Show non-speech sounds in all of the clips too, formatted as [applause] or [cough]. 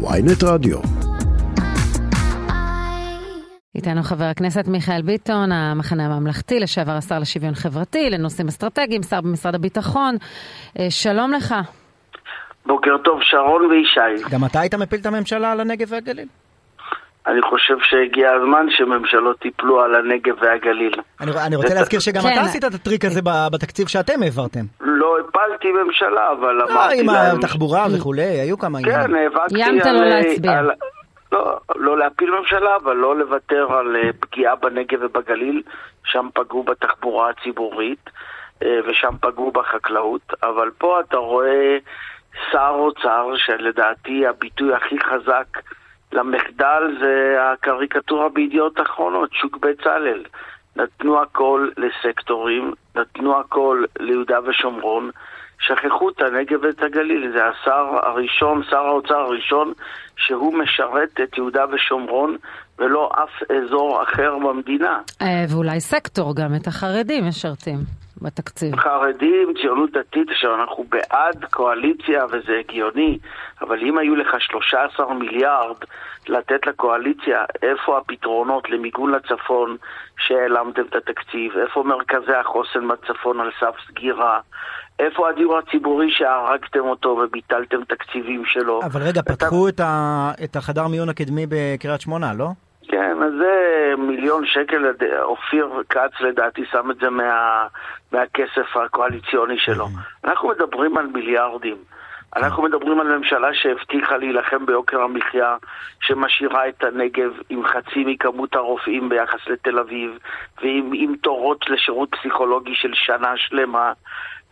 ויינט רדיו. איתנו חבר הכנסת מיכאל ביטון, המחנה הממלכתי, לשעבר השר לשוויון חברתי, לנושאים אסטרטגיים, שר במשרד הביטחון. אה, שלום לך. בוקר טוב, שרון וישי. גם אתה היית מפיל את הממשלה על הנגב והגליל? אני חושב שהגיע הזמן שממשלות ייפלו על הנגב והגליל. אני, אני רוצה להזכיר שגם כן. אתה עשית את הטריק הזה ב- בתקציב שאתם העברתם. לא הפלתי ממשלה, אבל לא, אמרתי עם להם... התחבורה וכולי, היו כמה כן. נאבקתי איימת על... לא להצביע. על- לא, לא להפיל ממשלה, אבל לא לוותר על אה, פגיעה בנגב ובגליל, שם פגעו בתחבורה הציבורית אה, ושם פגעו בחקלאות, אבל פה אתה רואה שר אוצר שלדעתי הביטוי הכי חזק למחדל זה הקריקטורה בידיעות אחרונות, שוק בצלאל. נתנו הכל לסקטורים, נתנו הכל ליהודה ושומרון, שכחו את הנגב ואת הגליל. זה השר הראשון, שר האוצר הראשון, שהוא משרת את יהודה ושומרון ולא אף אזור אחר במדינה. אה, ואולי סקטור גם, את החרדים משרתים בתקציב. חרדים, ציונות דתית, עכשיו אנחנו בעד קואליציה וזה הגיוני, אבל אם היו לך 13 מיליארד לתת לקואליציה, איפה הפתרונות למיגון לצפון שהעלמתם את התקציב? איפה מרכזי החוסן בצפון על סף סגירה? איפה הדיור הציבורי שהרגתם אותו וביטלתם תקציבים שלו? אבל רגע, אתה- פתחו את, ה... את החדר מיון הקדמי בקריית שמונה, לא? כן, אז זה מיליון שקל, אופיר כץ לדעתי שם את זה מה, מהכסף הקואליציוני שלו. אנחנו מדברים על מיליארדים. אנחנו מדברים על ממשלה שהבטיחה להילחם ביוקר המחיה, שמשאירה את הנגב עם חצי מכמות הרופאים ביחס לתל אביב, ועם עם תורות לשירות פסיכולוגי של שנה שלמה,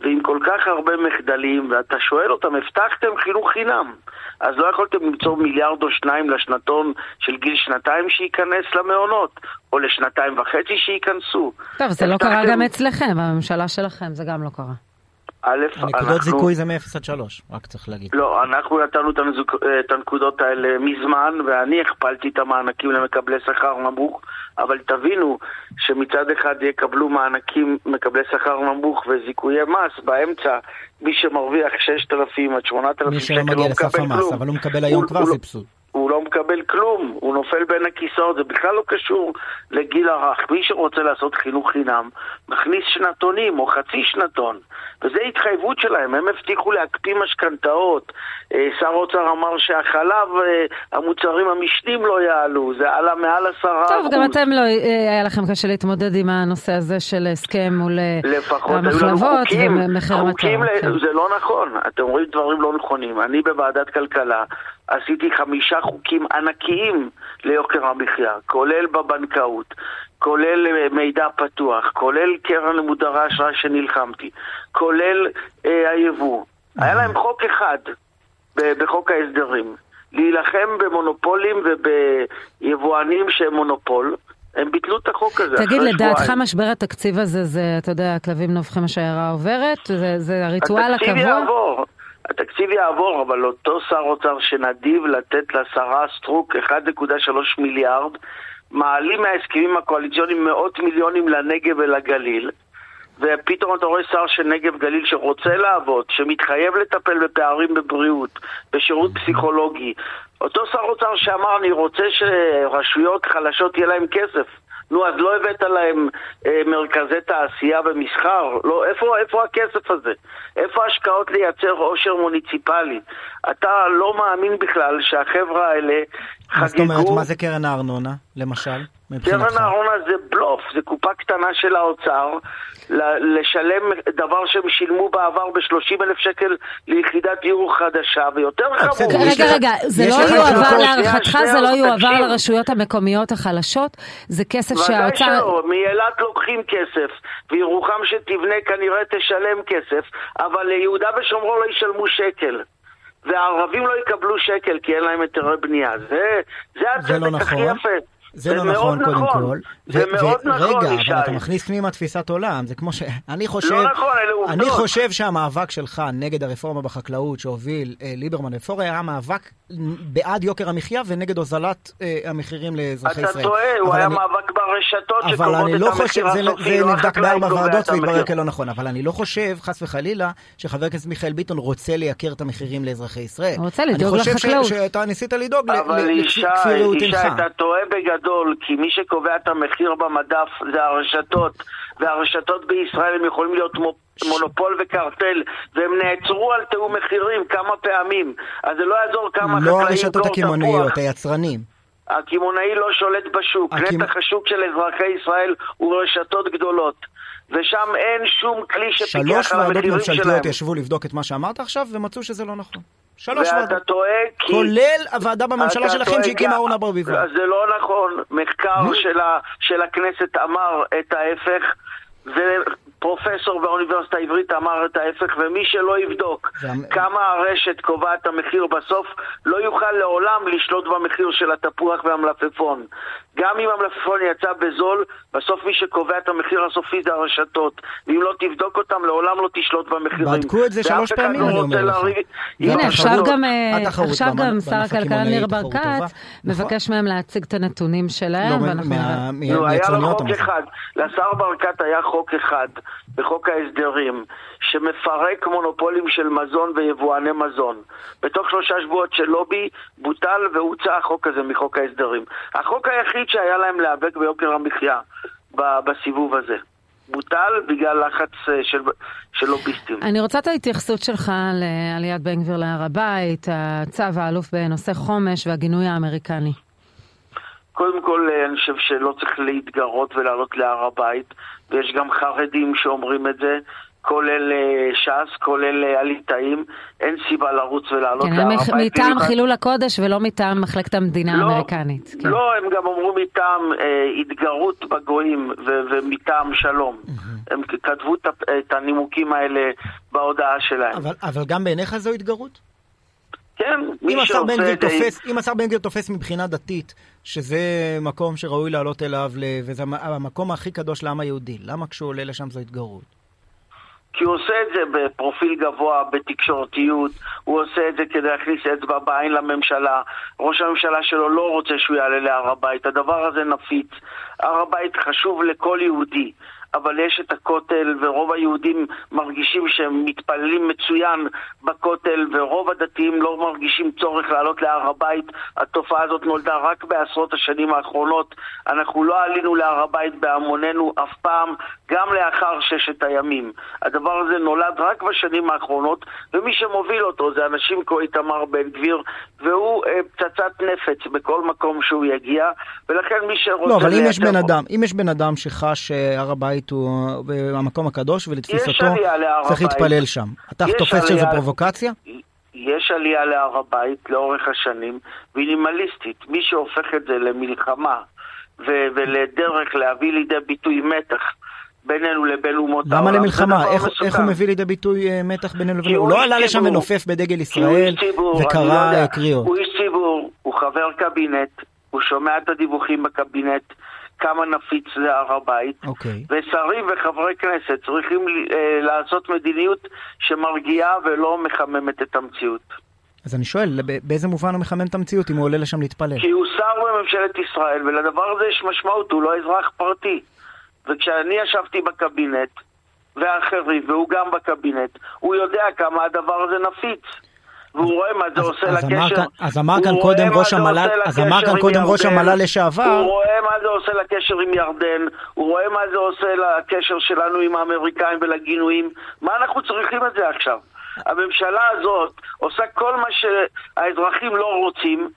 ועם כל כך הרבה מחדלים, ואתה שואל אותם, הבטחתם חינוך חינם, אז לא יכולתם למצוא מיליארד או שניים לשנתון של גיל שנתיים שייכנס למעונות, או לשנתיים וחצי שייכנסו. טוב, זה לא קרה הבטחתם- גם אצלכם, בממשלה שלכם, זה גם לא קרה. א', הנקודות אנחנו... זיכוי זה מ-0 עד 3, רק צריך להגיד. לא, אנחנו נתנו את, הנזוק, את הנקודות האלה מזמן, ואני הכפלתי את המענקים למקבלי שכר נמוך, אבל תבינו שמצד אחד יקבלו מענקים מקבלי שכר נמוך וזיכויי מס, באמצע מי שמרוויח 6,000 עד 8,000 מי שקל שלא מגיע לא לסף מקבל המס, כלום. אבל הוא מקבל היום הוא- כבר הוא לא- סבסוד. הוא לא מקבל כלום, הוא נופל בין הכיסאות, זה בכלל לא קשור לגיל הרך. מי שרוצה לעשות חינוך חינם, מכניס שנתונים או חצי שנתון, וזו התחייבות שלהם, הם הבטיחו להקפיא משכנתאות. אה, שר האוצר אמר שהחלב, אה, המוצרים המשנים לא יעלו, זה עלה מעל עשרה אחוז. טוב, גם אתם לא, אה, היה לכם קשה להתמודד עם הנושא הזה של הסכם מול המחלבות ומחיר. ל- כן. זה לא נכון, אתם רואים דברים לא נכונים. אני בוועדת כלכלה עשיתי חמישה חוקים ענקיים ליוקר המחיה, כולל בבנקאות, כולל אה, מידע פתוח, כולל קרן למודרי אשראי שנלחמתי, כולל אה, היבוא. היה להם חוק אחד ב- בחוק ההסדרים, להילחם במונופולים וביבואנים שהם מונופול. הם ביטלו את החוק הזה. תגיד, לדעתך שבועיים. משבר התקציב הזה, זה, אתה יודע, הכלבים נובחים השיירה עוברת? זה, זה הריטואל התקציב הקבוע? יעבור, התקציב יעבור, אבל אותו שר אוצר שנדיב לתת לשרה סטרוק 1.3 מיליארד, מעלים מההסכמים הקואליציוניים מאות מיליונים לנגב ולגליל, ופתאום אתה רואה שר של נגב גליל שרוצה לעבוד, שמתחייב לטפל בפערים בבריאות, בשירות פסיכולוגי. אותו שר אוצר שאמר, אני רוצה שרשויות חלשות יהיה להם כסף. נו, אז לא הבאת להם אה, מרכזי תעשייה ומסחר? לא, איפה, איפה הכסף הזה? איפה ההשקעות לייצר עושר מוניציפלי? אתה לא מאמין בכלל שהחבר'ה האלה מה זאת אומרת, חגגו... מה זה קרן הארנונה, למשל, קרן מבחינתך? הארנונה זה בלוף, זה קופה קטנה של האוצר ל- לשלם דבר שהם שילמו בעבר ב-30 אלף שקל ליחידת דיור חדשה, ויותר בסדר, חמור. רגע, רגע, זה לא יועבר, להערכתך זה לא יועבר. לרשויות המקומיות החלשות? זה כסף ודאי שהאוצר... שלא, מאילת לוקחים כסף, וירוחם שתבנה כנראה תשלם כסף, אבל ליהודה ושומרון לא ישלמו שקל. והערבים לא יקבלו שקל כי אין להם היתרי בנייה. זה, זה זה לא הצדק הכי נכון. יפה. זה לא נכון, קודם כל. זה מאוד נכון, רגע, ישי. אבל אתה מכניס פנימה תפיסת עולם. זה כמו ש... [laughs] אני חושב... לא נכון, אלה עובדות. אני חושב שהמאבק שלך נגד הרפורמה בחקלאות שהוביל אה, ליברמן ופורר היה מאבק בעד יוקר המחיה ונגד הוזלת אה, המחירים לאזרחי אתה ישראל. טועה, הוא אבל היה אני- מאבק ברשתות אבל שקובעות אני את לא חושב, המחיר זה, הסופי, זה לא נבדק בארבע ועדות. והתברר כלא נכון, אבל אני לא חושב, חס וחלילה, שחבר הכנסת מיכאל ביטון רוצה לייקר את המחירים לאזרחי ישראל. הוא רוצה לדאוג אני חושב לחקלאות. שאתה ניסית לדאוג אבל ישי, לכפי ראות ישי, עמך. אתה טועה בגדול, כי מי שקובע את המחיר במדף זה הרשתות, והרשתות בישראל הם יכולים להיות מו- מונופול וקרטל, והם נעצרו על תיאום מחירים כמה פעמים, אז זה לא יעזור כמה לא חקלאים הרשתות ימכור הקמעונאיות. היצרנים. הקמעונאי לא שולט בשוק, הקמ- נתח השוק של אזרחי ישראל הוא רשתות גדולות, ושם אין שום כלי שלוש שפיקח על ועדות המחירים שלהם. ממשלתיות ישבו לבדוק את מה שאמרת עכשיו, ומצאו שזה לא נכון. שלוש ואתה ועדות. טועה כי... כולל הוועדה בממשלה שלכם שהקימה אורנה ברביבאי. זה לא נכון. מחקר. של, ה, של הכנסת אמר את ההפך, ופרופסור באוניברסיטה העברית אמר את ההפך, ומי שלא יבדוק והמ- כמה הרשת קובעת את המחיר בסוף, לא יוכל לעולם לשלוט במחיר של התפוח והמלפפון. גם אם המלפפון יצא בזול, בסוף מי שקובע את המחיר הסופי זה הרשתות. ואם לא תבדוק אותם, לעולם לא תשלוט במחירים. בדקו את זה שלוש פעמים, לא אני אומר לך. הנה, עכשיו. גם, אה, עכשיו גם שר הכלכלה ניר ברקת. מבקש מהם להציג את הנתונים שלהם, לא, ואנחנו מה- נראה. היה לו חוק. אחד. לשר ברקת היה חוק אחד בחוק ההסדרים שמפרק מונופולים של מזון ויבואני מזון. בתוך שלושה שבועות של לובי בוטל והוצא החוק הזה מחוק ההסדרים. החוק היחיד שהיה להם להיאבק ביוקר המחיה בסיבוב הזה. בוטל בגלל לחץ אה, של, של לוביסטים. אני רוצה את ההתייחסות שלך לעליית בן גביר להר הבית, הצו האלוף בנושא חומש והגינוי האמריקני. קודם כל, אה, אני חושב שלא צריך להתגרות ולעלות להר הבית, ויש גם חרדים שאומרים את זה, כולל אה, ש"ס, כולל אה, הליטאים, אין סיבה לרוץ ולעלות כן, להר הם הבית. מטעם במיוחד- חילול הקודש ולא מטעם מחלקת המדינה לא, האמריקנית. כן. לא, הם גם אמרו מטעם אה, התגרות בגויים ו- ומטעם שלום. הם כ- כתבו את, את הנימוקים האלה בהודעה שלהם. אבל, אבל גם בעיניך זו התגרות? כן, אם מי שעושה את זה... תופס, אם השר בן גביר תופס מבחינה דתית, שזה מקום שראוי לעלות אליו, וזה המ- המקום הכי קדוש לעם היהודי, למה כשהוא עולה לשם זו התגרות? כי הוא עושה את זה בפרופיל גבוה, בתקשורתיות, הוא עושה את זה כדי להכניס אצבע בעין לממשלה. ראש הממשלה שלו לא רוצה שהוא יעלה להר הבית, הדבר הזה נפיץ. הר הבית חשוב לכל יהודי. אבל יש את הכותל, ורוב היהודים מרגישים שהם מתפללים מצוין בכותל, ורוב הדתיים לא מרגישים צורך לעלות להר הבית. התופעה הזאת נולדה רק בעשרות השנים האחרונות. אנחנו לא עלינו להר הבית בהמוננו אף פעם, גם לאחר ששת הימים. הדבר הזה נולד רק בשנים האחרונות, ומי שמוביל אותו זה אנשים כמו איתמר בן גביר, והוא אה, פצצת נפץ בכל מקום שהוא יגיע, ולכן מי שרוצה... לא, אבל אם יש בן אדם, אם יש בן אדם שחש שהר הבית הוא אה, המקום הקדוש, ולתפיסתו צריך הבית. להתפלל שם. אתה תופס שזו עלייה- פרובוקציה? יש עלייה להר הבית לאורך השנים, מינימליסטית. מי שהופך את זה למלחמה ו- ולדרך להביא לידי ביטוי מתח בינינו לבין אומות למה העולם, זה למלחמה? איך, מסוכן. איך הוא מביא לידי ביטוי אה, מתח בינינו לבינינו? הוא לא עלה לשם. ונופף בדגל ישראל ציבור, לא וקרא. אה, קריאות. הוא איש ציבור, הוא חבר קבינט, הוא שומע את הדיווחים בקבינט, כמה נפיץ זה הר הבית. אוקיי. ושרים וחברי כנסת צריכים אה, לעשות מדיניות שמרגיעה ולא מחממת את המציאות. אז אני שואל, באיזה מובן הוא מחמם את המציאות אם הוא עולה לשם להתפלל? כי הוא שר בממשלת ישראל, ולדבר הזה יש משמעות, הוא לא אזרח פרטי. וכשאני ישבתי בקבינט, ואחרים, והוא גם בקבינט, הוא יודע כמה הדבר הזה נפיץ. והוא רואה מה זה עושה לקשר. אז אמר כאן קודם ראש המל"ל- אז אמר כאן קודם ראש. המל"ל לשעבר- הוא רואה מה זה עושה לקשר עם ירדן, הוא רואה מה זה עושה לקשר שלנו עם האמריקאים ולגינויים. מה אנחנו צריכים את זה עכשיו? הממשלה הזאת עושה כל מה שהאזרחים לא רוצים.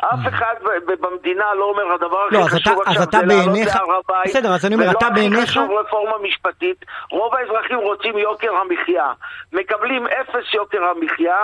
אף אחד במדינה לא אומר הדבר הכי לא, חשוב אתה- עכשיו זה לעלות בעיניך- להר הבית. בסדר, אז אני אומר, אתה בעיניך- ולא הכי חשוב רפורמה משפטית. רוב האזרחים רוצים יוקר המחיה. מקבלים אפס יוקר המחיה,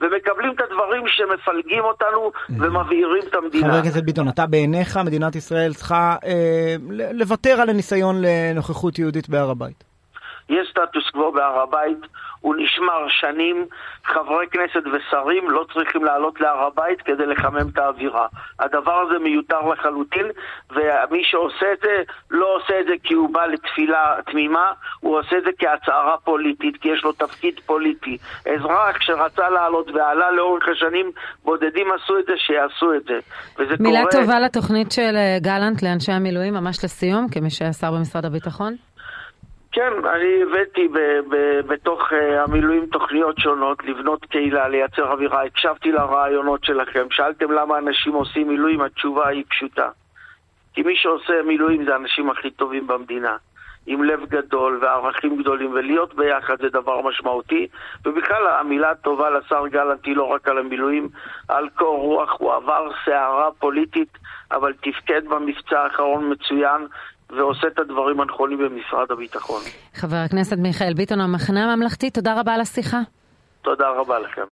ומקבלים את הדברים שמפלגים אותנו ומבעירים את המדינה. חבר הכנסת ביטון, אתה בעיניך מדינת ישראל צריכה אה, לוותר על הניסיון לנוכחות יהודית בהר הבית. יש סטטוס קוו בהר הבית, הוא נשמר שנים, חברי כנסת ושרים לא צריכים לעלות להר הבית כדי לחמם את האווירה. הדבר הזה מיותר לחלוטין, ומי שעושה את זה, לא עושה את זה כי הוא בא לתפילה תמימה, הוא עושה את זה כהצהרה פוליטית, כי יש לו תפקיד פוליטי. אזרח שרצה לעלות ועלה לאורך השנים, בודדים עשו את זה, שיעשו את זה. מילה קורה... טובה לתוכנית של אה, גלנט לאנשי המילואים, ממש לסיום, כמי שהיה שר במשרד הביטחון. כן, אני הבאתי ב- ב- בתוך uh, המילואים תוכניות שונות, לבנות קהילה, לייצר אווירה, הקשבתי לרעיונות שלכם, שאלתם למה אנשים עושים מילואים, התשובה היא פשוטה. כי מי שעושה מילואים זה האנשים הכי טובים במדינה. עם לב גדול וערכים גדולים, ולהיות ביחד זה דבר משמעותי. ובכלל, המילה הטובה לשר גלנט היא לא רק על המילואים, על קור רוח, הוא עבר סערה פוליטית, אבל תפקד במבצע האחרון מצוין, ועושה את הדברים הנכונים במשרד הביטחון. חבר הכנסת מיכאל ביטון, המחנה הממלכתי, תודה רבה על השיחה. תודה רבה לכם.